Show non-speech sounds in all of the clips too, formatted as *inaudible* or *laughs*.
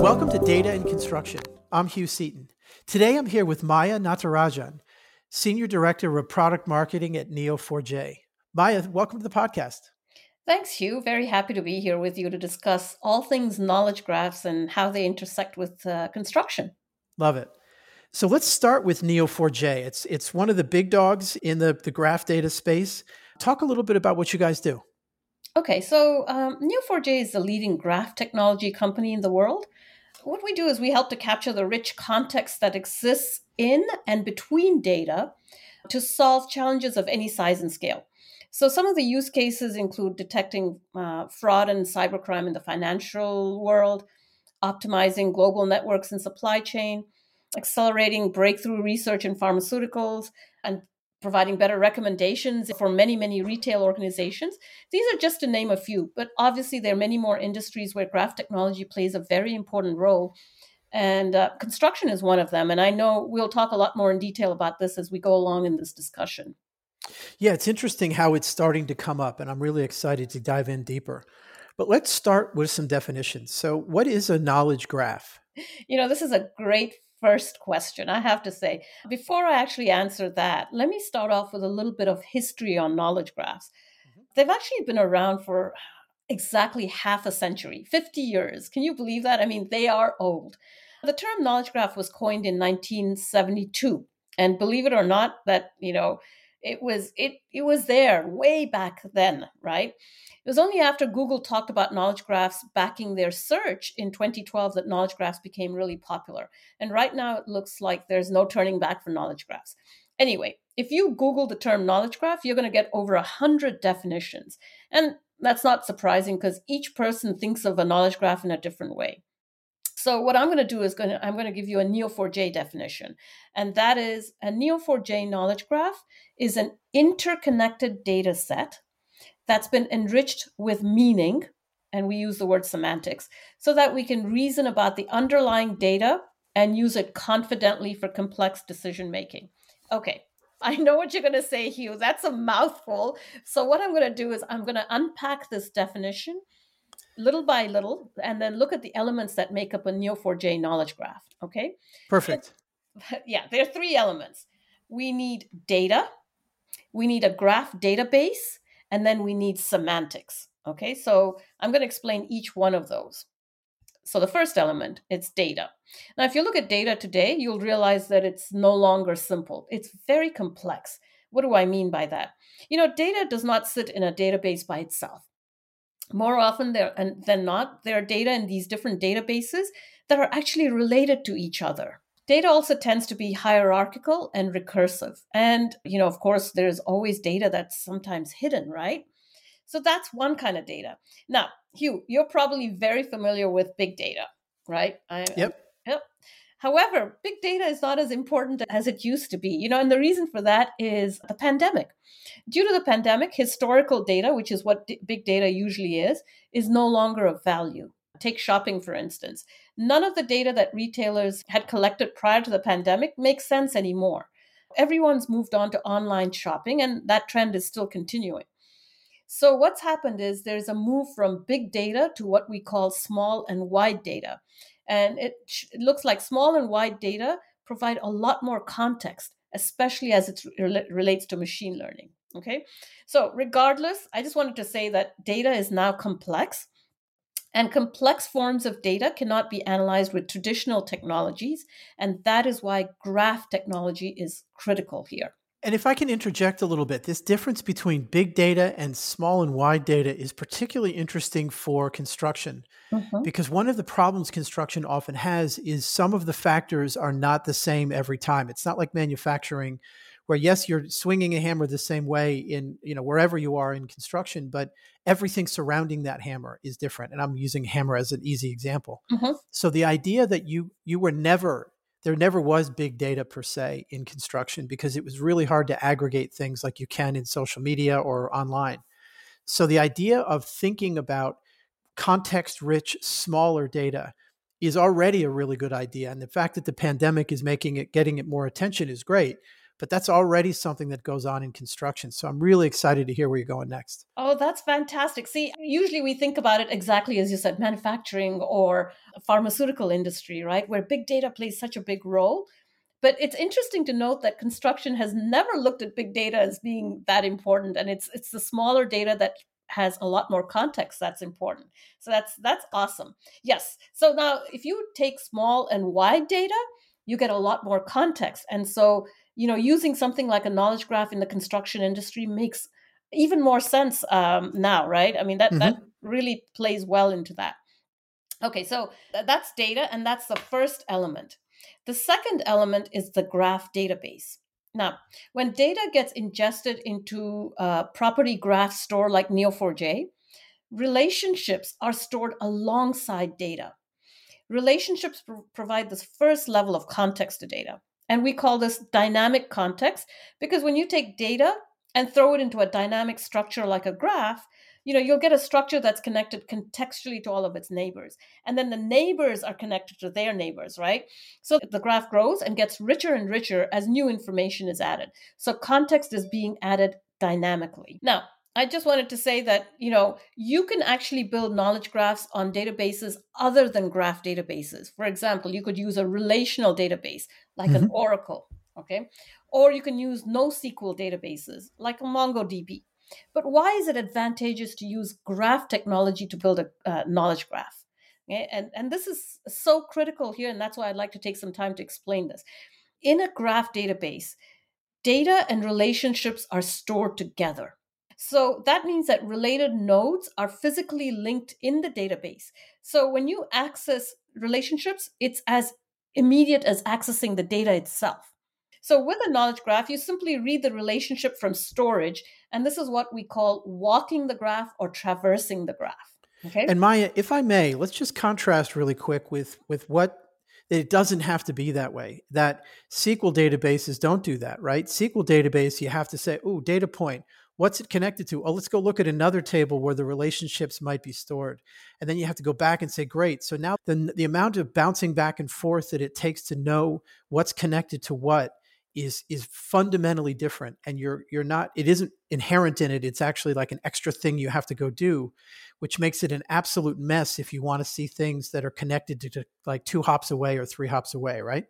Welcome to Data and Construction. I'm Hugh Seaton. Today I'm here with Maya Natarajan, Senior Director of Product Marketing at Neo4j. Maya, welcome to the podcast. Thanks, Hugh. Very happy to be here with you to discuss all things knowledge graphs and how they intersect with uh, construction. Love it. So let's start with Neo4j. It's it's one of the big dogs in the, the graph data space. Talk a little bit about what you guys do. Okay, so um, Neo4j is the leading graph technology company in the world. What we do is we help to capture the rich context that exists in and between data to solve challenges of any size and scale. So, some of the use cases include detecting uh, fraud and cybercrime in the financial world, optimizing global networks and supply chain, accelerating breakthrough research in pharmaceuticals, and providing better recommendations for many, many retail organizations. These are just to name a few, but obviously there are many more industries where graph technology plays a very important role. And uh, construction is one of them. And I know we'll talk a lot more in detail about this as we go along in this discussion. Yeah, it's interesting how it's starting to come up, and I'm really excited to dive in deeper. But let's start with some definitions. So, what is a knowledge graph? You know, this is a great first question, I have to say. Before I actually answer that, let me start off with a little bit of history on knowledge graphs. Mm-hmm. They've actually been around for exactly half a century, 50 years. Can you believe that? I mean, they are old. The term knowledge graph was coined in 1972. And believe it or not, that, you know, it was it it was there way back then, right? It was only after Google talked about knowledge graphs backing their search in 2012 that knowledge graphs became really popular. And right now it looks like there's no turning back for knowledge graphs. Anyway, if you Google the term knowledge graph, you're going to get over a hundred definitions. And that's not surprising because each person thinks of a knowledge graph in a different way. So what I'm going to do is going to I'm going to give you a Neo4j definition, and that is a Neo4j knowledge graph is an interconnected data set that's been enriched with meaning, and we use the word semantics, so that we can reason about the underlying data and use it confidently for complex decision making. Okay, *laughs* I know what you're going to say, Hugh. That's a mouthful. So, what I'm going to do is I'm going to unpack this definition little by little and then look at the elements that make up a Neo4j knowledge graph. Okay? Perfect. *laughs* yeah, there are three elements. We need data, we need a graph database, and then we need semantics. Okay, so I'm going to explain each one of those. So the first element, it's data. Now, if you look at data today, you'll realize that it's no longer simple. It's very complex. What do I mean by that? You know, data does not sit in a database by itself. More often than not, there are data in these different databases that are actually related to each other. Data also tends to be hierarchical and recursive. And, you know, of course, there's always data that's sometimes hidden, right? So that's one kind of data. Now, Hugh, you're probably very familiar with big data, right? I, yep. Yep. However, big data is not as important as it used to be. You know, and the reason for that is the pandemic. Due to the pandemic, historical data, which is what d- big data usually is, is no longer of value. Take shopping, for instance. None of the data that retailers had collected prior to the pandemic makes sense anymore. Everyone's moved on to online shopping, and that trend is still continuing. So, what's happened is there's a move from big data to what we call small and wide data. And it, it looks like small and wide data provide a lot more context, especially as it re- relates to machine learning. Okay. So, regardless, I just wanted to say that data is now complex and complex forms of data cannot be analyzed with traditional technologies. And that is why graph technology is critical here. And if I can interject a little bit, this difference between big data and small and wide data is particularly interesting for construction mm-hmm. because one of the problems construction often has is some of the factors are not the same every time. It's not like manufacturing where yes you're swinging a hammer the same way in you know wherever you are in construction but everything surrounding that hammer is different and i'm using hammer as an easy example mm-hmm. so the idea that you you were never there never was big data per se in construction because it was really hard to aggregate things like you can in social media or online. So the idea of thinking about context rich smaller data is already a really good idea and the fact that the pandemic is making it getting it more attention is great but that's already something that goes on in construction. So I'm really excited to hear where you're going next. Oh, that's fantastic. See, usually we think about it exactly as you said, manufacturing or pharmaceutical industry, right? Where big data plays such a big role. But it's interesting to note that construction has never looked at big data as being that important. And it's it's the smaller data that has a lot more context that's important. So that's that's awesome. Yes. So now if you take small and wide data, you get a lot more context. And so, you know, using something like a knowledge graph in the construction industry makes even more sense um, now, right? I mean, that, mm-hmm. that really plays well into that. Okay, so that's data, and that's the first element. The second element is the graph database. Now, when data gets ingested into a property graph store like Neo4j, relationships are stored alongside data. Relationships pr- provide this first level of context to data. And we call this dynamic context because when you take data and throw it into a dynamic structure like a graph, you know, you'll get a structure that's connected contextually to all of its neighbors. And then the neighbors are connected to their neighbors, right? So the graph grows and gets richer and richer as new information is added. So context is being added dynamically. Now, I just wanted to say that, you know, you can actually build knowledge graphs on databases other than graph databases. For example, you could use a relational database like mm-hmm. an Oracle, okay? Or you can use NoSQL databases like a MongoDB. But why is it advantageous to use graph technology to build a uh, knowledge graph? Okay? And, and this is so critical here, and that's why I'd like to take some time to explain this. In a graph database, data and relationships are stored together. So that means that related nodes are physically linked in the database. So when you access relationships, it's as immediate as accessing the data itself. So with a knowledge graph, you simply read the relationship from storage, and this is what we call walking the graph or traversing the graph. Okay. And Maya, if I may, let's just contrast really quick with with what it doesn't have to be that way. That SQL databases don't do that, right? SQL database, you have to say, oh, data point. What's it connected to? Oh, let's go look at another table where the relationships might be stored. And then you have to go back and say, great. So now the, the amount of bouncing back and forth that it takes to know what's connected to what is is fundamentally different and you're you're not it isn't inherent in it it's actually like an extra thing you have to go do which makes it an absolute mess if you want to see things that are connected to, to like two hops away or three hops away right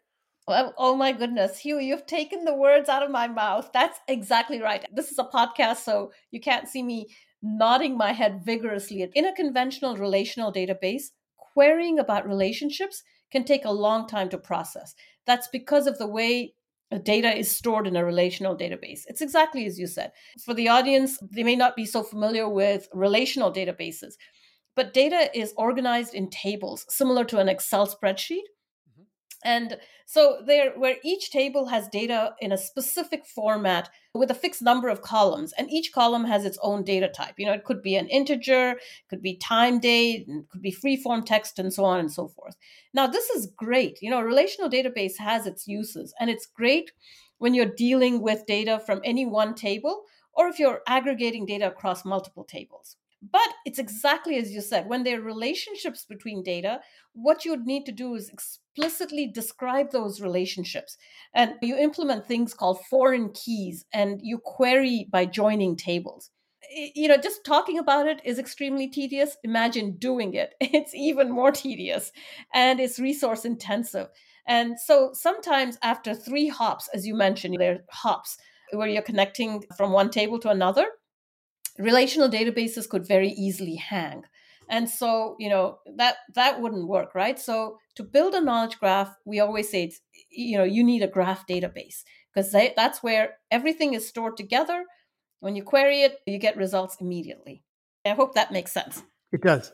oh my goodness, Hugh, you've taken the words out of my mouth. That's exactly right. This is a podcast, so you can't see me nodding my head vigorously. In a conventional relational database, querying about relationships can take a long time to process. That's because of the way data is stored in a relational database. It's exactly as you said. For the audience, they may not be so familiar with relational databases, but data is organized in tables, similar to an Excel spreadsheet. And so there where each table has data in a specific format with a fixed number of columns and each column has its own data type. You know, it could be an integer, it could be time date, it could be free form text and so on and so forth. Now, this is great. You know, a relational database has its uses and it's great when you're dealing with data from any one table or if you're aggregating data across multiple tables. But it's exactly as you said, when there are relationships between data, what you would need to do is explicitly describe those relationships. And you implement things called foreign keys and you query by joining tables. You know, just talking about it is extremely tedious. Imagine doing it. *laughs* It's even more tedious and it's resource intensive. And so sometimes after three hops, as you mentioned, there are hops where you're connecting from one table to another relational databases could very easily hang and so you know that that wouldn't work right? So to build a knowledge graph we always say it's you know you need a graph database because that's where everything is stored together. When you query it you get results immediately. I hope that makes sense. It does.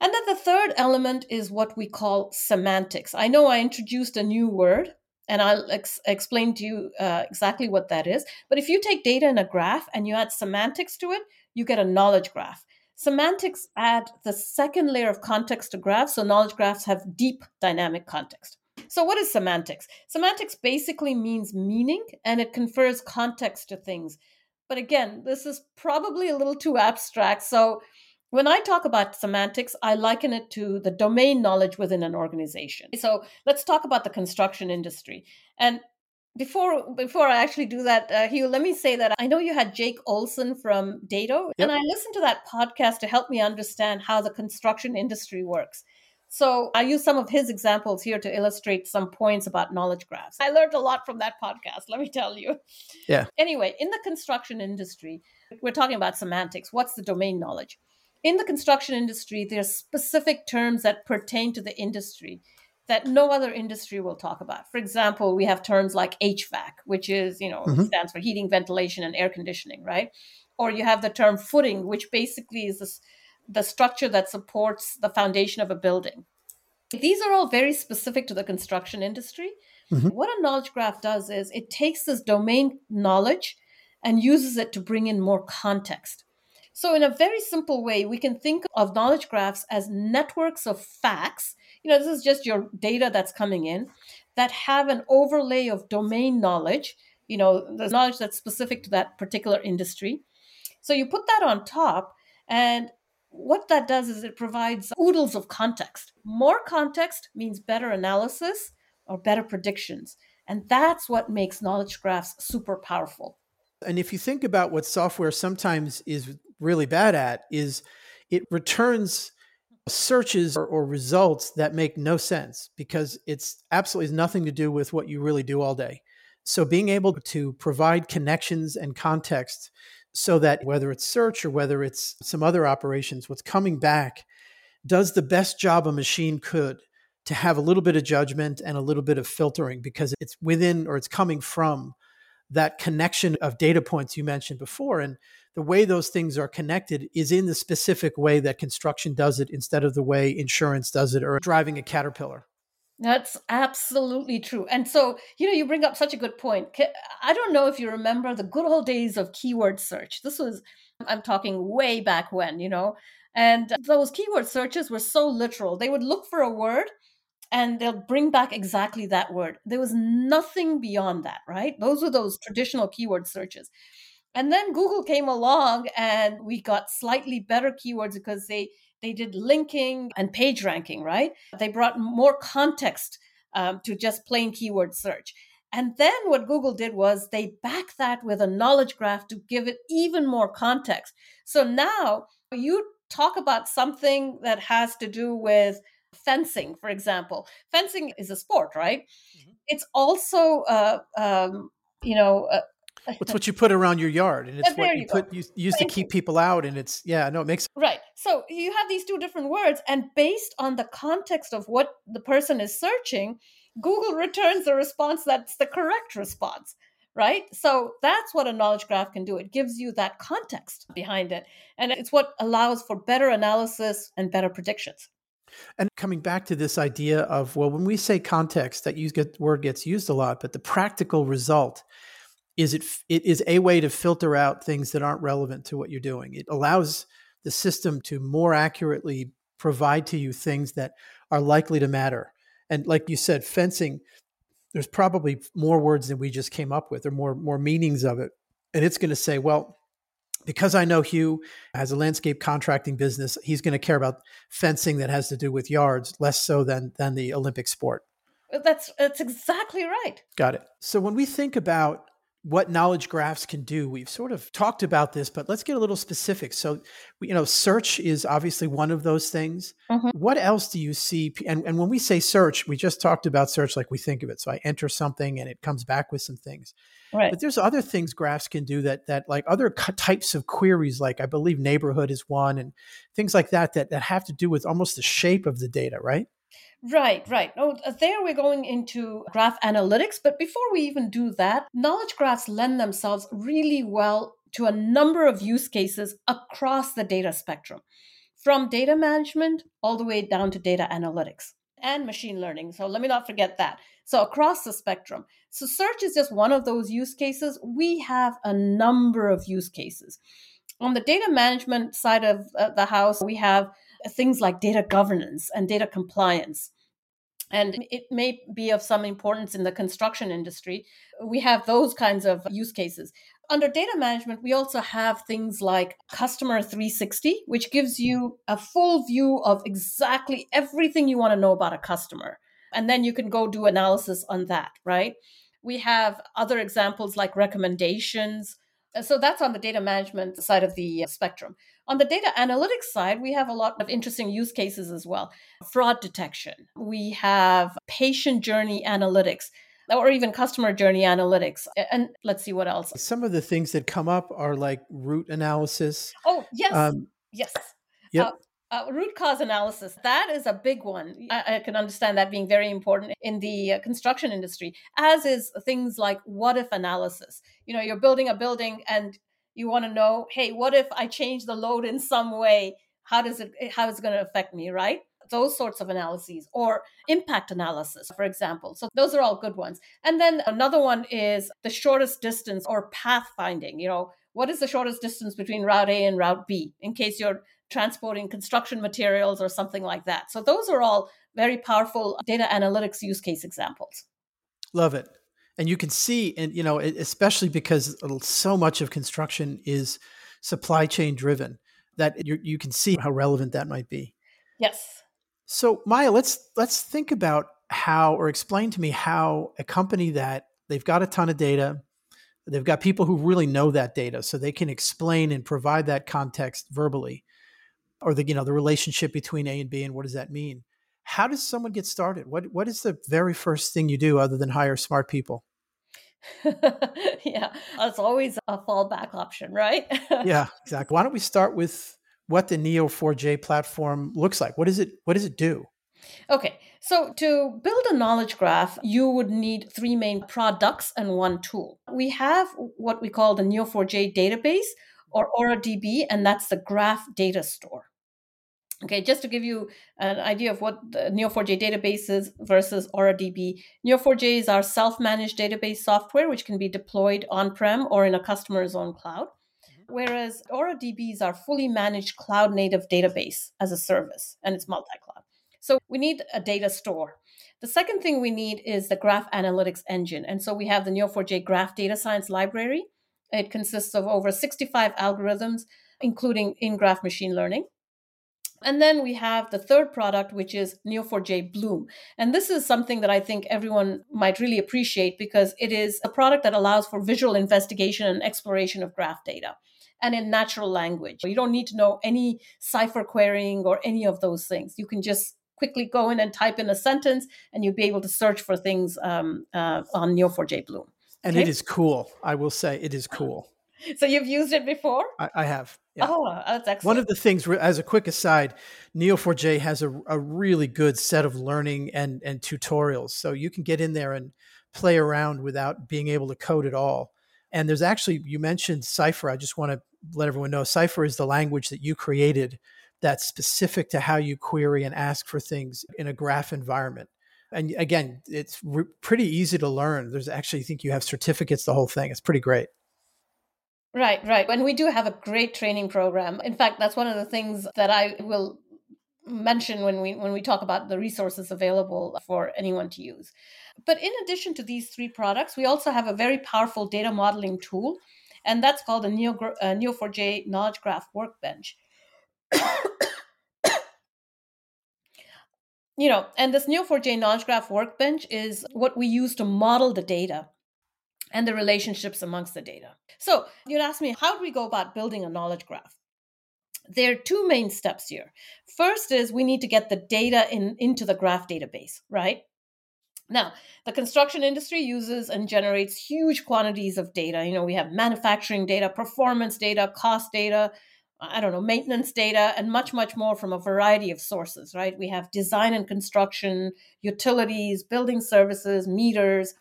And then the third element is what we call semantics. I know i introduced a new word and I'll ex- explain to you uh, exactly what that is. But if you take data in a graph and you add semantics to it, you get a knowledge graph. Semantics add the second layer of context to graphs, so knowledge graphs have deep dynamic context. So, what is semantics? Semantics basically means meaning and it confers context to things. But again, this is probably a little too abstract. So, when I talk about semantics, I liken it to the domain knowledge within an organization. So let's talk about the construction industry. And before before I actually do that, uh, Hugh, let me say that I know you had Jake Olson from Dado, yep. and I listened to that podcast to help me understand how the construction industry works. So I use some of his examples here to illustrate some points about knowledge graphs. I learned a lot from that podcast, let me tell you. Yeah. Anyway, in the construction industry, we're talking about semantics. What's the domain knowledge? In the construction industry, there are specific terms that pertain to the industry that no other industry will talk about. For example, we have terms like HVAC, which is, you know, mm-hmm. stands for heating, ventilation, and air conditioning, right? Or you have the term footing, which basically is this the structure that supports the foundation of a building. These are all very specific to the construction industry. Mm-hmm. What a knowledge graph does is it takes this domain knowledge and uses it to bring in more context. So, in a very simple way, we can think of knowledge graphs as networks of facts. You know, this is just your data that's coming in that have an overlay of domain knowledge, you know, the knowledge that's specific to that particular industry. So, you put that on top, and what that does is it provides oodles of context. More context means better analysis or better predictions. And that's what makes knowledge graphs super powerful. And if you think about what software sometimes is really bad at is it returns searches or, or, results that make no sense because it's absolutely nothing to do with what you really do all day. So being able to provide connections and context so that whether it's search or whether it's some other operations, what's coming back does the best job a machine could to have a little bit of judgment and a little bit of filtering because it's within or it's coming from that connection of data points you mentioned before. And the way those things are connected is in the specific way that construction does it instead of the way insurance does it or driving a caterpillar. That's absolutely true. And so, you know, you bring up such a good point. I don't know if you remember the good old days of keyword search. This was, I'm talking way back when, you know, and those keyword searches were so literal. They would look for a word and they'll bring back exactly that word. There was nothing beyond that, right? Those were those traditional keyword searches. And then Google came along and we got slightly better keywords because they they did linking and page ranking, right? They brought more context um, to just plain keyword search. And then what Google did was they backed that with a knowledge graph to give it even more context. So now you talk about something that has to do with fencing, for example. Fencing is a sport, right? Mm-hmm. It's also, uh, um, you know, uh, it's what you put around your yard, and it's what you, you put you use to keep people out, and it's yeah, no, it makes right. So you have these two different words, and based on the context of what the person is searching, Google returns the response that's the correct response right? So that's what a knowledge graph can do. It gives you that context behind it. And it's what allows for better analysis and better predictions. And coming back to this idea of, well, when we say context, that use get, word gets used a lot, but the practical result is it it is a way to filter out things that aren't relevant to what you're doing. It allows the system to more accurately provide to you things that are likely to matter. And like you said, fencing, there's probably more words than we just came up with, or more more meanings of it. And it's going to say, well, because I know Hugh has a landscape contracting business, he's going to care about fencing that has to do with yards less so than than the Olympic sport. That's that's exactly right. Got it. So when we think about what knowledge graphs can do. We've sort of talked about this, but let's get a little specific. So, you know, search is obviously one of those things. Mm-hmm. What else do you see? And, and when we say search, we just talked about search like we think of it. So I enter something and it comes back with some things. Right. But there's other things graphs can do that that like other types of queries, like I believe neighborhood is one, and things like that that that have to do with almost the shape of the data, right? Right, right. Oh, there we're going into graph analytics. But before we even do that, knowledge graphs lend themselves really well to a number of use cases across the data spectrum, from data management all the way down to data analytics and machine learning. So let me not forget that. So across the spectrum. So search is just one of those use cases. We have a number of use cases. On the data management side of uh, the house, we have things like data governance and data compliance. And it may be of some importance in the construction industry. We have those kinds of use cases. Under data management, we also have things like Customer 360, which gives you a full view of exactly everything you want to know about a customer. And then you can go do analysis on that, right? We have other examples like recommendations. So that's on the data management side of the spectrum. On the data analytics side, we have a lot of interesting use cases as well. Fraud detection. We have patient journey analytics or even customer journey analytics. And let's see what else. Some of the things that come up are like root analysis. Oh, yes. Um, yes. Yep. Uh, uh, root cause analysis, that is a big one. I, I, can understand that being very important in the uh, construction industry, as is things like what if analysis. You know, you're building a building and you want to know, hey, what if I change the load in some way? How does it eh, how is it going to affect me, right? Those sorts of analyses or impact analysis, for example. So those are all good ones. And then another one is the shortest distance or path finding. You know, what is the shortest distance between route A and route B in case you're transporting construction materials or something like that. So those are all very powerful data analytics use case examples. Love it. And you can see, and you know, especially because so much of construction is supply chain driven, that you can see how relevant that might be. Yes. So Maya, let's let's think about how, or explain to me how a company that they've got a ton of data, they've got people who really know that data, so they can explain and provide that context verbally or the you know the relationship between A and B and what does that mean? How does someone get started? What what is the very first thing you do other than hire smart people? *laughs* yeah, that's always a fallback option, right? *laughs* yeah, exactly. Why don't we start with what the Neo4j platform looks like? What does it what does it do? Okay, so to build a knowledge graph, you would need three main products and one tool. We have what we call the Neo4j database or AuraDB, and that's the graph data store. Okay, just to give you an idea of what the Neo4j database is versus AuraDB, Neo4j is our self managed database software, which can be deployed on prem or in a customer's own cloud. Mm-hmm. Whereas AuraDB is our fully managed cloud native database as a service, and it's multi cloud. So we need a data store. The second thing we need is the graph analytics engine. And so we have the Neo4j Graph Data Science Library. It consists of over 65 algorithms, including in graph machine learning. And then we have the third product, which is Neo4j Bloom. And this is something that I think everyone might really appreciate because it is a product that allows for visual investigation and exploration of graph data and in natural language. You don't need to know any Cypher querying or any of those things. You can just quickly go in and type in a sentence and you'll be able to search for things um, uh, on Neo4j Bloom. And okay? it is cool. I will say it is cool. *laughs* So you've used it before? I, I have. Yeah. Oh, that's excellent. One of the things, as a quick aside, Neo4j has a, a really good set of learning and, and tutorials. So you can get in there and play around without being able to code at all. And there's actually, you mentioned Cypher. I just want to let everyone know Cypher is the language that you created that's specific to how you query and ask for things in a graph environment. And again, it's re- pretty easy to learn. There's actually, I think you have certificates, the whole thing. It's pretty great. Right, right. And we do have a great training program. In fact, that's one of the things that I will mention when we when we talk about the resources available for anyone to use. But in addition to these three products, we also have a very powerful data modeling tool, and that's called the Neo, uh, Neo4j Knowledge Graph Workbench. *coughs* you know, and this Neo4j Knowledge Graph Workbench is what we use to model the data and the relationships amongst the data. So you'd ask me, how do we go about building a knowledge graph? There are two main steps here. First is we need to get the data in, into the graph database, right? Now, the construction industry uses and generates huge quantities of data. You know, we have manufacturing data, performance data, cost data, I don't know, maintenance data, and much, much more from a variety of sources, right? We have design and construction, utilities, building services, meters,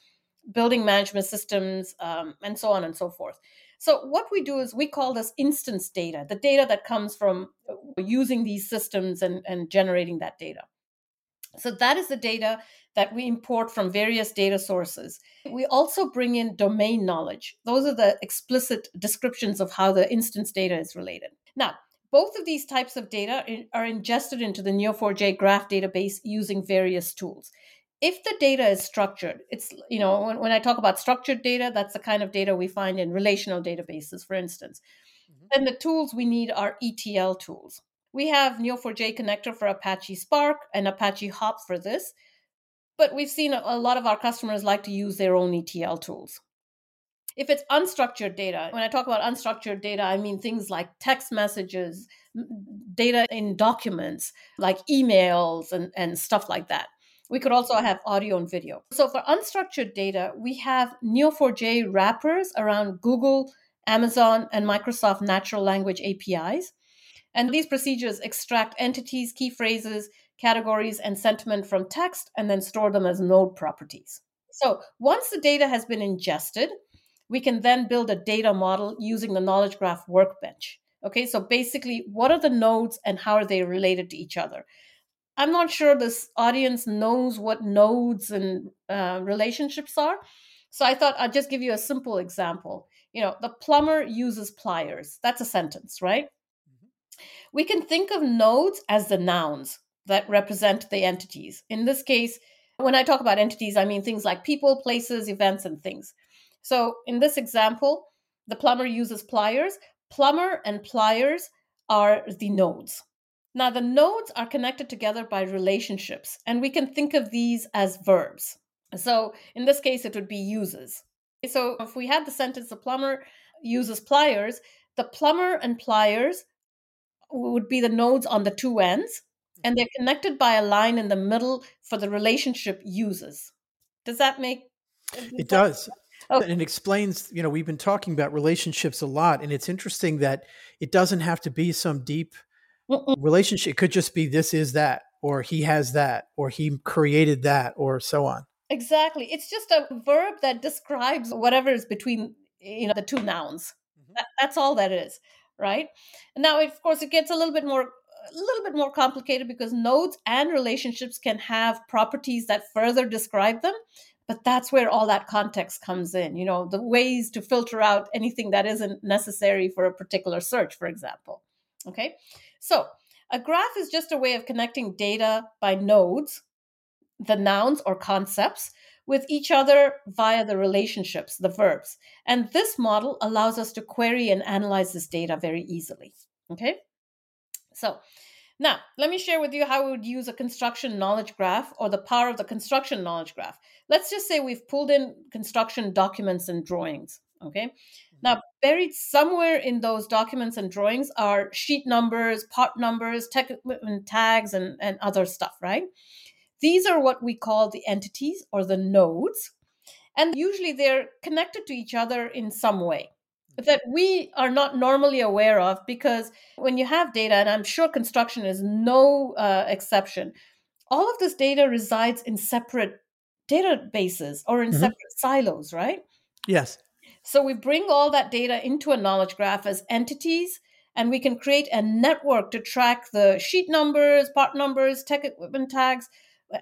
building management systems, um, and so on and so forth. So, what we do is we call this instance data, the data that comes from uh, using these systems and, and generating that data. So, that is the data that we import from various data sources. We also bring in domain knowledge. Those are the explicit descriptions of how the instance data is related. Now, both of these types of data are ingested into the Neo4j graph database using various tools if the data is structured it's you know when, when i talk about structured data that's the kind of data we find in relational databases for instance mm-hmm. then the tools we need are etl tools we have neo4j connector for apache spark and apache hop for this but we've seen a lot of our customers like to use their own ETL tools. If it's unstructured data, when I talk about unstructured data, I mean things like text messages, data in documents, like emails and, and stuff like that. We could also have audio and video. So for unstructured data, we have Neo4j wrappers around Google, Amazon, and Microsoft natural language APIs. And these procedures extract entities, key phrases, categories, and sentiment from text and then store them as node properties. So once the data has been ingested, we can then build a data model using the knowledge graph workbench. Okay, so basically, what are the nodes and how are they related to each other? I'm not sure this audience knows what nodes and uh, relationships are. So I thought I'd just give you a simple example. You know, the plumber uses pliers. That's a sentence, right? Mm-hmm. We can think of nodes as the nouns that represent the entities. In this case, when I talk about entities, I mean things like people, places, events, and things. So in this example, the plumber uses pliers. Plumber and pliers are the nodes. Now, the nodes are connected together by relationships, and we can think of these as verbs. So, in this case, it would be uses. So, if we had the sentence, the plumber uses pliers, the plumber and pliers would be the nodes on the two ends, and they're connected by a line in the middle for the relationship uses. Does that make it does. Oh. And it explains, you know, we've been talking about relationships a lot, and it's interesting that it doesn't have to be some deep Mm-mm. relationship. It could just be this is that, or he has that, or he created that, or so on. Exactly. It's just a verb that describes whatever is between you know the two nouns. Mm-hmm. That, that's all that is, right? Now, of course, it gets a little bit more a little bit more complicated because nodes and relationships can have properties that further describe them but that's where all that context comes in you know the ways to filter out anything that isn't necessary for a particular search for example okay so a graph is just a way of connecting data by nodes the nouns or concepts with each other via the relationships the verbs and this model allows us to query and analyze this data very easily okay so now, let me share with you how we would use a construction knowledge graph or the power of the construction knowledge graph. Let's just say we've pulled in construction documents and drawings. Okay. Now, buried somewhere in those documents and drawings are sheet numbers, part numbers, tech equipment tags, and, and other stuff, right? These are what we call the entities or the nodes. And usually they're connected to each other in some way that we are not normally aware of because when you have data, and I'm sure construction is no uh, exception, all of this data resides in separate databases or in mm-hmm. separate silos, right? Yes. So we bring all that data into a knowledge graph as entities, and we can create a network to track the sheet numbers, part numbers, tech equipment tags,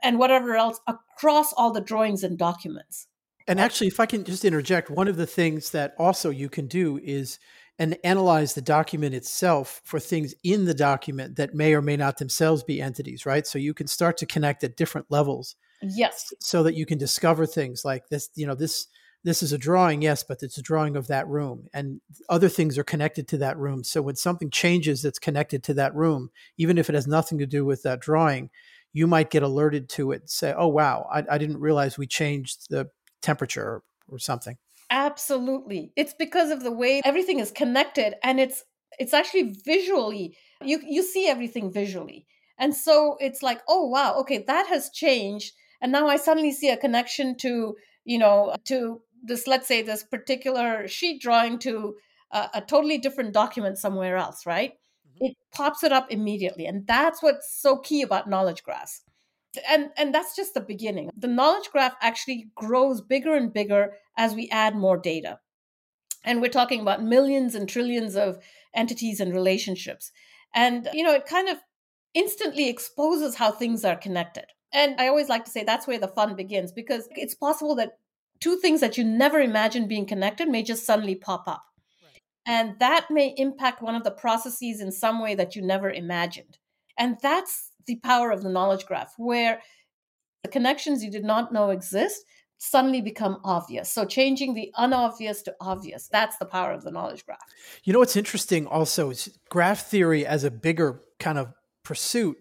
and whatever else across all the drawings and documents. And actually, if I can just interject, one of the things that also you can do is and analyze the document itself for things in the document that may or may not themselves be entities, right? So you can start to connect at different levels. Yes. So that you can discover things like this, you know, this this is a drawing, yes, but it's a drawing of that room. And other things are connected to that room. So when something changes that's connected to that room, even if it has nothing to do with that drawing, you might get alerted to it and say, oh, wow, I, I didn't realize we changed the temperature or something. Absolutely. It's because of the way everything is connected and it's it's actually visually you you see everything visually. And so it's like, "Oh wow, okay, that has changed." And now I suddenly see a connection to, you know, to this let's say this particular sheet drawing to a, a totally different document somewhere else, right? Mm-hmm. It pops it up immediately. And that's what's so key about knowledge graphs and and that's just the beginning the knowledge graph actually grows bigger and bigger as we add more data and we're talking about millions and trillions of entities and relationships and you know it kind of instantly exposes how things are connected and i always like to say that's where the fun begins because it's possible that two things that you never imagined being connected may just suddenly pop up right. and that may impact one of the processes in some way that you never imagined and that's the power of the knowledge graph, where the connections you did not know exist suddenly become obvious. So changing the unobvious to obvious, that's the power of the knowledge graph. You know what's interesting also is graph theory as a bigger kind of pursuit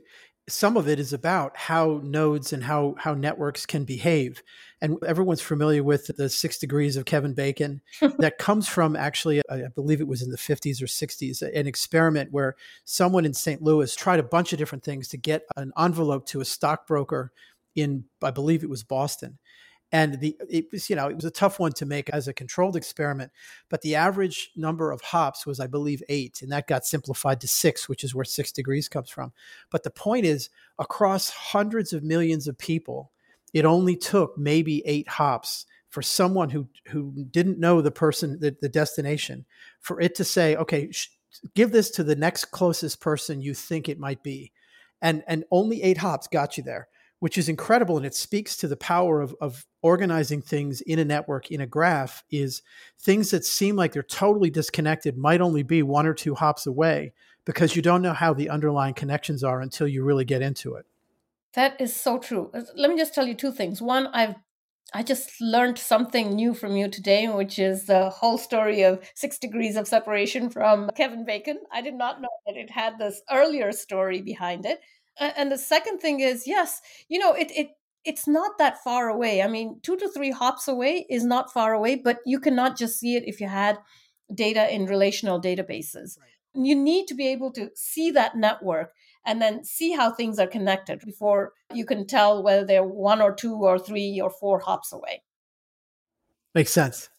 some of it is about how nodes and how how networks can behave and everyone's familiar with the six degrees of kevin bacon. *laughs* That comes from actually i believe it was in the 50s or 60s an experiment where someone in st louis tried a bunch of different things to get an envelope to a stockbroker in i believe it was boston. And the it was you know it was a tough one to make as a controlled experiment but the average number of hops was i believe eight and that got simplified to six which is where six degrees comes from. But the point is across hundreds of millions of people it only took maybe eight hops for someone who who didn't know the person the, the destination for it to say okay sh- give this to the next closest person you think it might be. And and only eight hops got you there which is incredible and it speaks to the power of, of organizing things in a network in a graph is things that seem like they're totally disconnected might only be one or two hops away because you don't know how the underlying connections are until you really get into it that is so true. Uh, let me just tell you two things. One i've I just learned something new from you today, which is the whole story of six degrees of separation from Kevin Bacon. I did not know that it had this earlier story behind it. And the second thing is yes you know it it it's not that far away. I mean 2 to 3 hops away is not far away but you cannot just see it if you had data in relational databases. Right. You need to be able to see that network and then see how things are connected before you can tell whether they're one or two or three or four hops away makes sense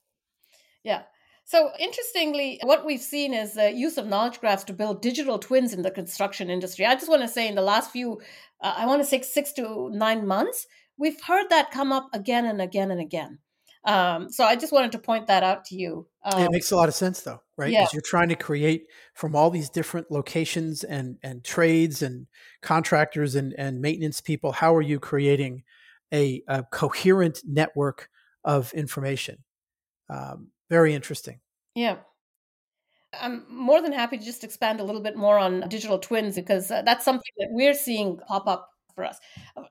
yeah so, interestingly, what we've seen is the use of knowledge graphs to build digital twins in the construction industry. I just want to say, in the last few, uh, I want to say six to nine months, we've heard that come up again and again and again. Um, so, I just wanted to point that out to you. Um, it makes a lot of sense, though, right? Because yeah. you're trying to create from all these different locations and and trades and contractors and and maintenance people. How are you creating a, a coherent network of information? Um, very interesting. Yeah. I'm more than happy to just expand a little bit more on digital twins because uh, that's something that we're seeing pop up for us.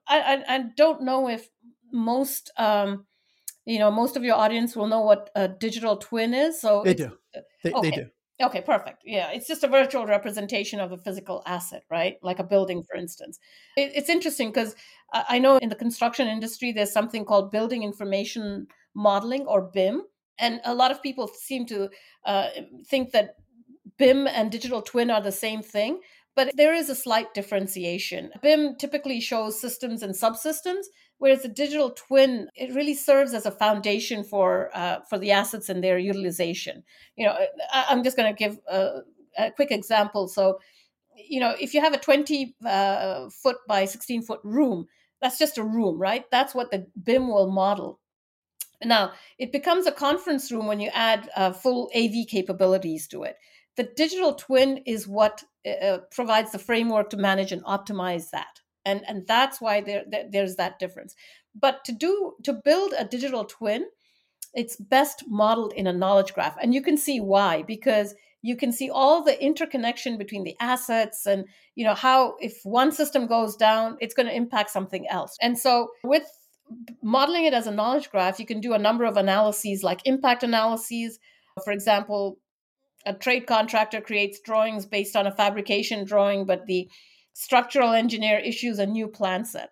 I, I, I don't know if most, um, you know, most of your audience will know what a digital twin is. So they do. They, okay. they do. Okay, perfect. Yeah, it's just a virtual representation of a physical asset, right? Like a building, for instance. It, it's interesting because I know in the construction industry, there's something called building information modeling or BIM and a lot of people seem to uh, think that BIM and digital twin are the same thing, but there is a slight differentiation. BIM typically shows systems and subsystems, whereas the digital twin it really serves as a foundation for uh, for the assets and their utilization. You know, I, am just going to give a, a, quick example. So, you know, if you have a 20 uh, foot by 16 foot room, that's just a room, right? That's what the BIM will model. Now, it becomes a conference room when you add uh, full AV capabilities to it. The digital twin is what uh, uh, provides the framework to manage and optimize that. And, and that's why there, there, there's that difference. But to do to build a digital twin, it's best modeled in a knowledge graph. And you can see why, because you can see all the interconnection between the assets and you know how if one system goes down it's going to impact something else and so with modeling it as a knowledge graph, you can do a number of analyses like impact analyses. For example, a trade contractor creates drawings based on a fabrication drawing, but the structural engineer issues a new plan set.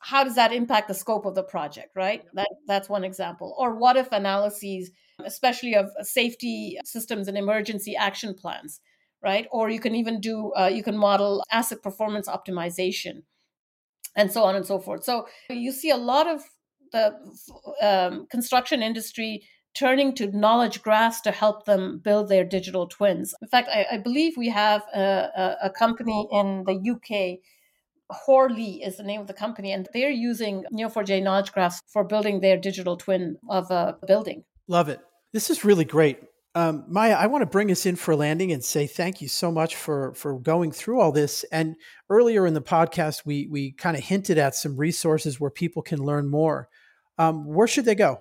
How does that impact the scope of the project, right? That, that's one example. Or what if analyses, especially of safety systems and emergency action plans, right? Or you can even do, uh, you can model asset performance optimization and so on and so forth. So you see a lot of the um, construction industry turning to knowledge graphs to help them build their digital twins. In fact, I, I believe we have a, a, a, company in the UK. Hoare-Lea is the name of the company, and they're using Neo4j knowledge graphs for building their digital twin of a building. Love it. This is really great. Um, Maya, I want to bring us in for landing and say thank you so much for for going through all this. And earlier in the podcast, we we kind of hinted at some resources where people can learn more. Um, where should they go?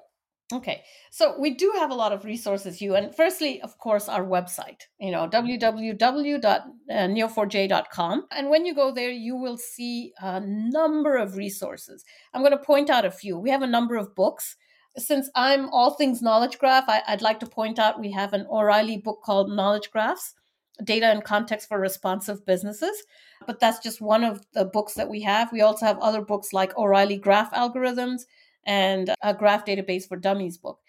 Okay, so we do have a lot of resources, Hugh. And firstly, of course, our website, you know, www.neo4j.com. And when you go there, you will see a number of resources. I'm going to point out a few. We have a number of books since I'm all things knowledge graph, I, would like to point out we have an O'Reilly book called Knowledge Graphs. Data and Context for Responsive Businesses. But that's just one of the books that we have. We also have other books like O'Reilly Graph Algorithms and a Graph Database for Dummies book.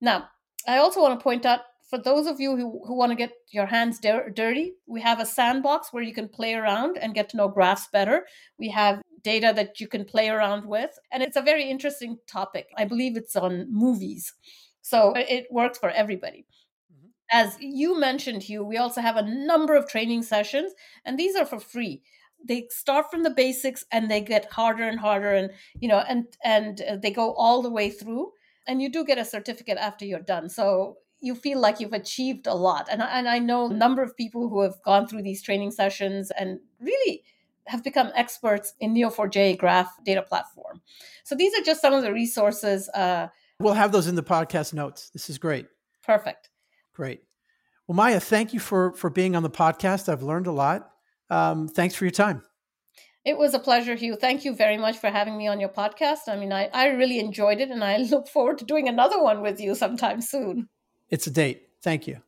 Now, I also want to point out for those of you who, who want to get your hands dir- dirty, we have a sandbox where you can play around and get to know graphs better. We have data that you can play around with. And it's a very interesting topic. I believe it's on movies. So it works for everybody. Mm-hmm. As you mentioned, Hugh, we also have a number of training sessions, and these are for free. They start from the basics and they get harder and harder, and you know, and and uh, they go all the way through. And you do get a certificate after you're done. So you feel like you've achieved a lot. And, and I know a number of people who have gone through these training sessions and really have become experts in Neo4j graph data platform. So these are just some of the resources. Uh, we'll have those in the podcast notes. This is great. Perfect. Great. Well, Maya, thank you for for being on the podcast. I've learned a lot. Um, thanks for your time. It was a pleasure, Hugh. Thank you very much for having me on your podcast. I mean, I, I really enjoyed it, and I *laughs* look forward to doing another one with you sometime soon. It's a date. Thank you.